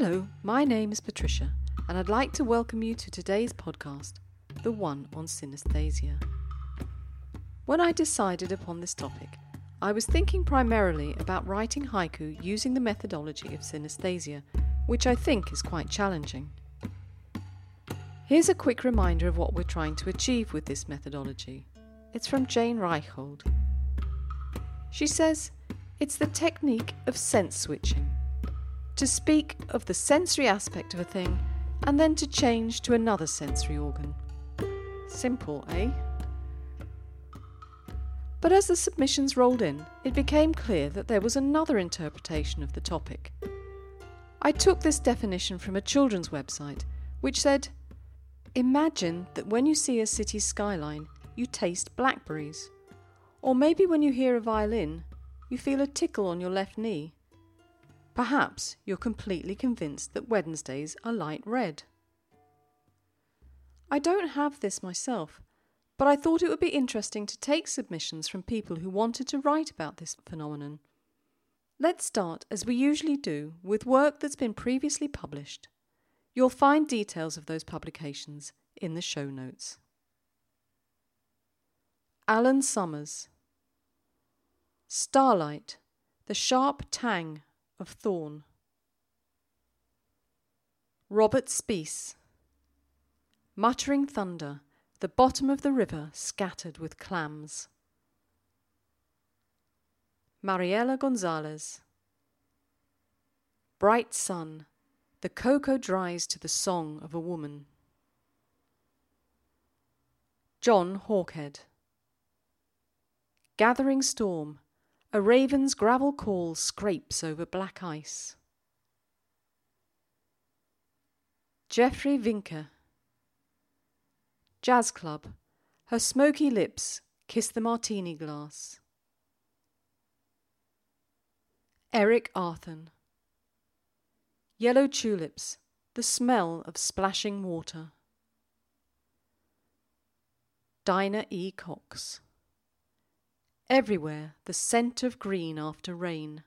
Hello, my name is Patricia, and I'd like to welcome you to today's podcast, the one on synesthesia. When I decided upon this topic, I was thinking primarily about writing haiku using the methodology of synesthesia, which I think is quite challenging. Here's a quick reminder of what we're trying to achieve with this methodology. It's from Jane Reichhold. She says it's the technique of sense switching to speak of the sensory aspect of a thing and then to change to another sensory organ. Simple, eh? But as the submissions rolled in, it became clear that there was another interpretation of the topic. I took this definition from a children's website, which said Imagine that when you see a city's skyline, you taste blackberries. Or maybe when you hear a violin, you feel a tickle on your left knee. Perhaps you're completely convinced that Wednesdays are light red. I don't have this myself, but I thought it would be interesting to take submissions from people who wanted to write about this phenomenon. Let's start, as we usually do, with work that's been previously published. You'll find details of those publications in the show notes. Alan Summers Starlight, the sharp tang of Thorn. Robert Speece. Muttering thunder, the bottom of the river scattered with clams. Mariela Gonzalez. Bright sun, the cocoa dries to the song of a woman. John Hawkhead. Gathering storm, a raven's gravel call scrapes over black ice. Geoffrey Vinker. Jazz Club. Her smoky lips kiss the martini glass. Eric Arthon. Yellow tulips. The smell of splashing water. Dinah E. Cox. Everywhere the scent of green after rain.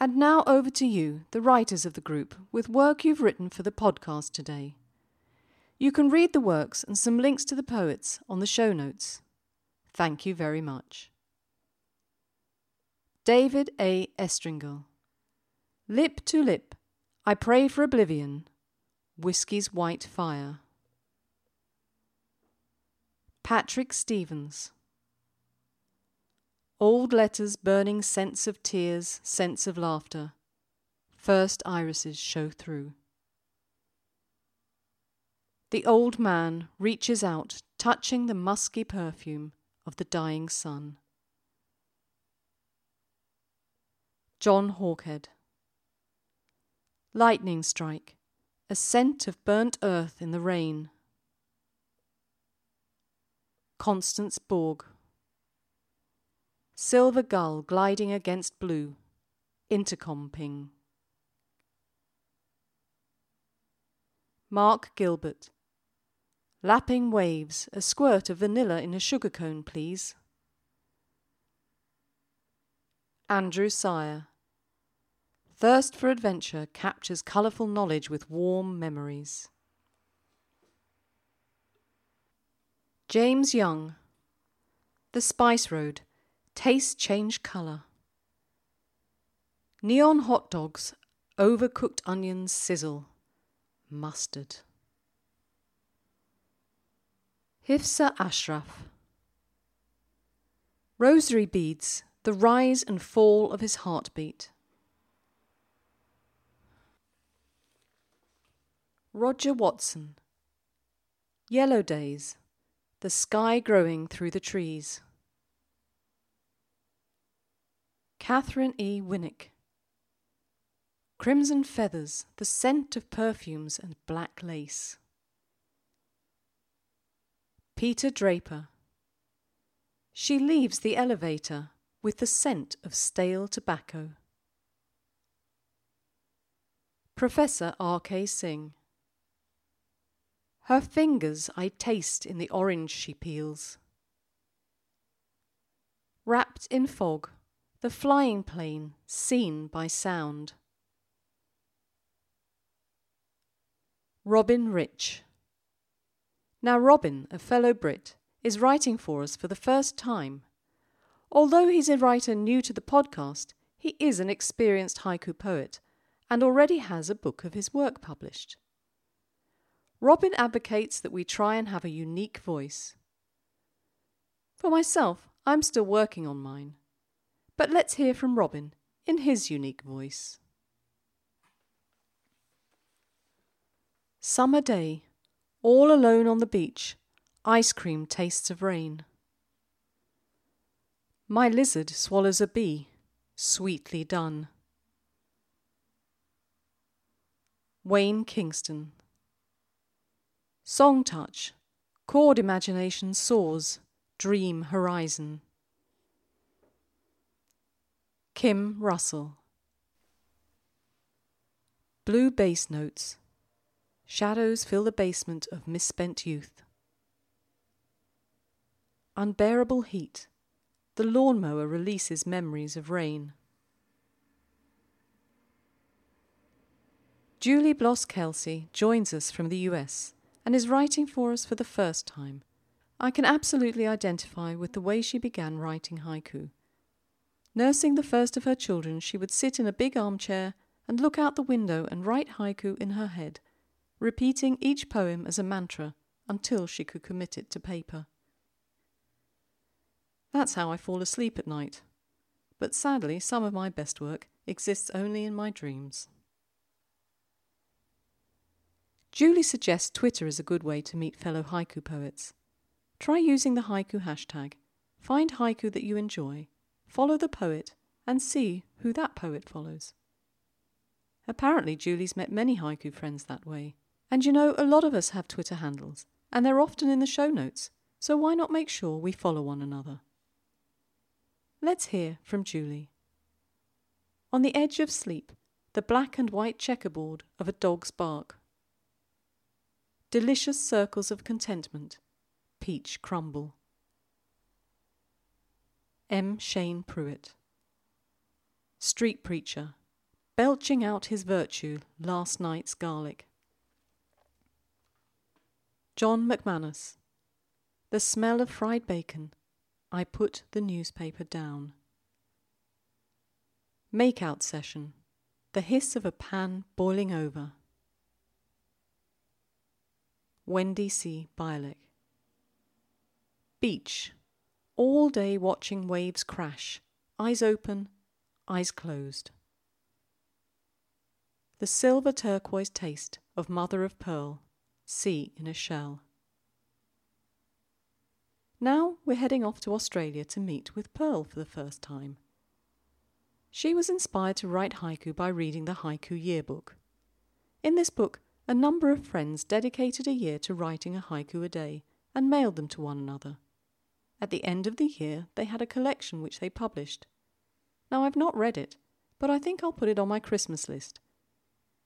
And now over to you, the writers of the group, with work you've written for the podcast today. You can read the works and some links to the poets on the show notes. Thank you very much. David A. Estringle. Lip to lip, I pray for oblivion. Whiskey's white fire. Patrick Stevens. Old letters burning scents of tears, scents of laughter. First irises show through. The old man reaches out, touching the musky perfume of the dying sun. John Hawkhead. Lightning strike, a scent of burnt earth in the rain. Constance Borg. Silver gull gliding against blue. Intercom ping. Mark Gilbert. Lapping waves, a squirt of vanilla in a sugar cone, please. Andrew Sire. Thirst for adventure captures colourful knowledge with warm memories. James Young. The Spice Road. Taste change colour. Neon hot dogs. Overcooked onions sizzle. Mustard. Hifsa Ashraf. Rosary beads. The rise and fall of his heartbeat. Roger Watson. Yellow Days the sky growing through the trees. Catherine E. Winnick. Crimson feathers, the scent of perfumes and black lace. Peter Draper. She leaves the elevator with the scent of stale tobacco. Professor R. K. Singh. Her fingers I taste in the orange she peels. Wrapped in fog, The flying plane seen by sound. Robin Rich. Now, Robin, a fellow Brit, is writing for us for the first time. Although he's a writer new to the podcast, he is an experienced haiku poet and already has a book of his work published. Robin advocates that we try and have a unique voice. For myself, I'm still working on mine. But let's hear from Robin in his unique voice. Summer day, all alone on the beach, ice cream tastes of rain. My lizard swallows a bee, sweetly done. Wayne Kingston. Song touch, chord imagination soars, dream horizon. Kim Russell. Blue bass notes. Shadows fill the basement of misspent youth. Unbearable heat. The lawnmower releases memories of rain. Julie Bloss Kelsey joins us from the US and is writing for us for the first time. I can absolutely identify with the way she began writing haiku. Nursing the first of her children, she would sit in a big armchair and look out the window and write haiku in her head repeating each poem as a mantra until she could commit it to paper. That's how I fall asleep at night. But sadly, some of my best work exists only in my dreams. Julie suggests Twitter is a good way to meet fellow haiku poets. Try using the haiku hashtag, find haiku that you enjoy, follow the poet, and see who that poet follows. Apparently, Julie's met many haiku friends that way, and you know, a lot of us have Twitter handles, and they're often in the show notes, so why not make sure we follow one another? Let's hear from Julie. On the edge of sleep, the black and white checkerboard of a dog's bark. Delicious circles of contentment, peach crumble. M. Shane Pruitt. Street preacher, belching out his virtue last night's garlic. John McManus. The smell of fried bacon. I put the newspaper down. Makeout session. The hiss of a pan boiling over. Wendy C. Bialik. Beach. All day watching waves crash. Eyes open, eyes closed. The silver turquoise taste of mother of pearl sea in a shell. Now we're heading off to Australia to meet with Pearl for the first time. She was inspired to write haiku by reading the Haiku Yearbook. In this book, a number of friends dedicated a year to writing a haiku a day and mailed them to one another. At the end of the year, they had a collection which they published. Now, I've not read it, but I think I'll put it on my Christmas list.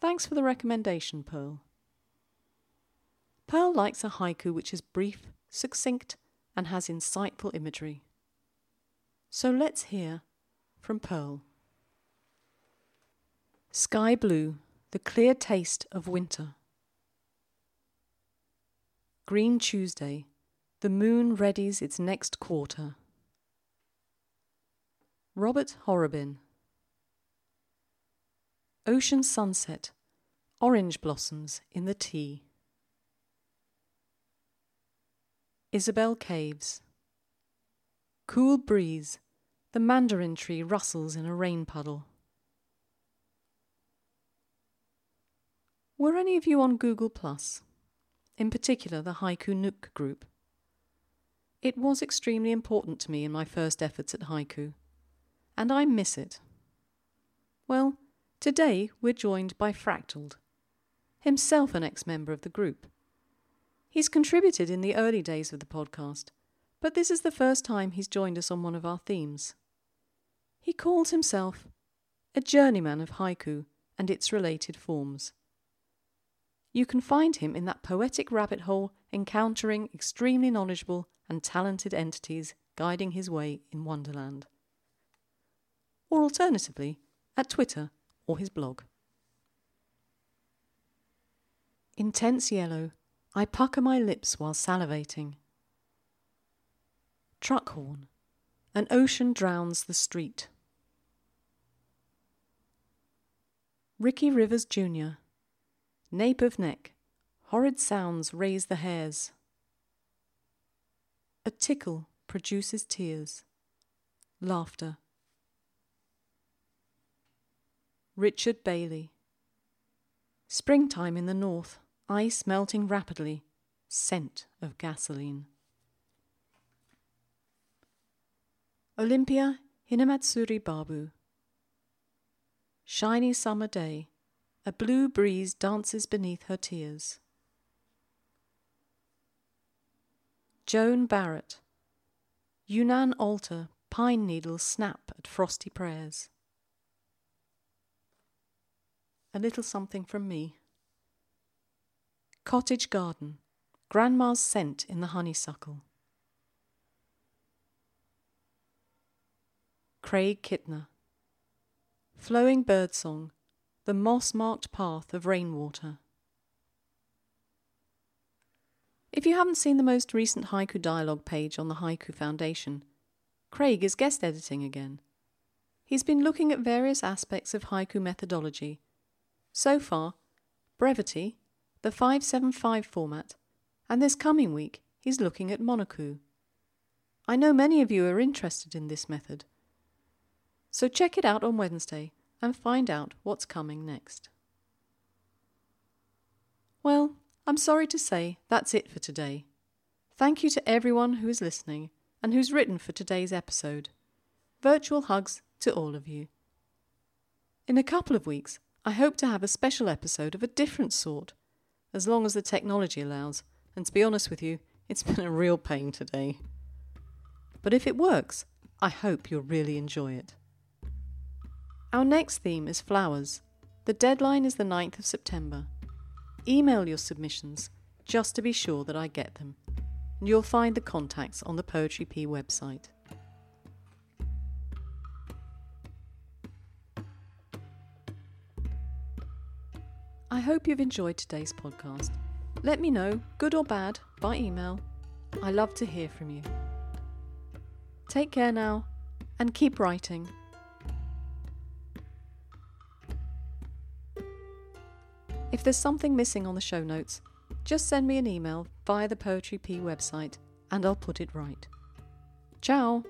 Thanks for the recommendation, Pearl. Pearl likes a haiku which is brief, succinct, and has insightful imagery. So let's hear from Pearl. Sky blue, the clear taste of winter. Green Tuesday, the moon readies its next quarter. Robert Horobin. Ocean sunset, orange blossoms in the tea. Isabel Caves. Cool breeze. The mandarin tree rustles in a rain puddle. Were any of you on Google Plus? In particular, the Haiku Nook group. It was extremely important to me in my first efforts at haiku, and I miss it. Well, today we're joined by Fractaled, himself an ex member of the group. He's contributed in the early days of the podcast, but this is the first time he's joined us on one of our themes. He calls himself a journeyman of haiku and its related forms. You can find him in that poetic rabbit hole encountering extremely knowledgeable and talented entities guiding his way in Wonderland. or alternatively, at Twitter or his blog. Intense yellow, I pucker my lips while salivating. Truck horn, an ocean drowns the street. Ricky Rivers Jr., nape of neck, horrid sounds raise the hairs. A tickle produces tears, laughter. Richard Bailey. Springtime in the north, ice melting rapidly, scent of gasoline. Olympia Hinamatsuri Babu. Shiny summer day, a blue breeze dances beneath her tears. Joan Barrett. Yunnan altar, pine needles snap at frosty prayers a little something from me. Cottage garden, Grandma's scent in the honeysuckle. Craig Kittner. Flowing birdsong, the moss marked path of rainwater. If you haven't seen the most recent haiku dialogue page on the Haiku Foundation, Craig is guest editing again. He's been looking at various aspects of haiku methodology so far, brevity, the 575 format, and this coming week he's looking at monoku. I know many of you are interested in this method. So check it out on Wednesday and find out what's coming next. Well, I'm sorry to say that's it for today. Thank you to everyone who is listening and who's written for today's episode. Virtual hugs to all of you. In a couple of weeks, I hope to have a special episode of a different sort, as long as the technology allows, and to be honest with you, it's been a real pain today. But if it works, I hope you'll really enjoy it. Our next theme is flowers. The deadline is the 9th of September. Email your submissions just to be sure that I get them, and you'll find the contacts on the Poetry Pea website. I hope you've enjoyed today's podcast. Let me know, good or bad, by email. I love to hear from you. Take care now and keep writing. If there's something missing on the show notes, just send me an email via the Poetry Pea website and I'll put it right. Ciao!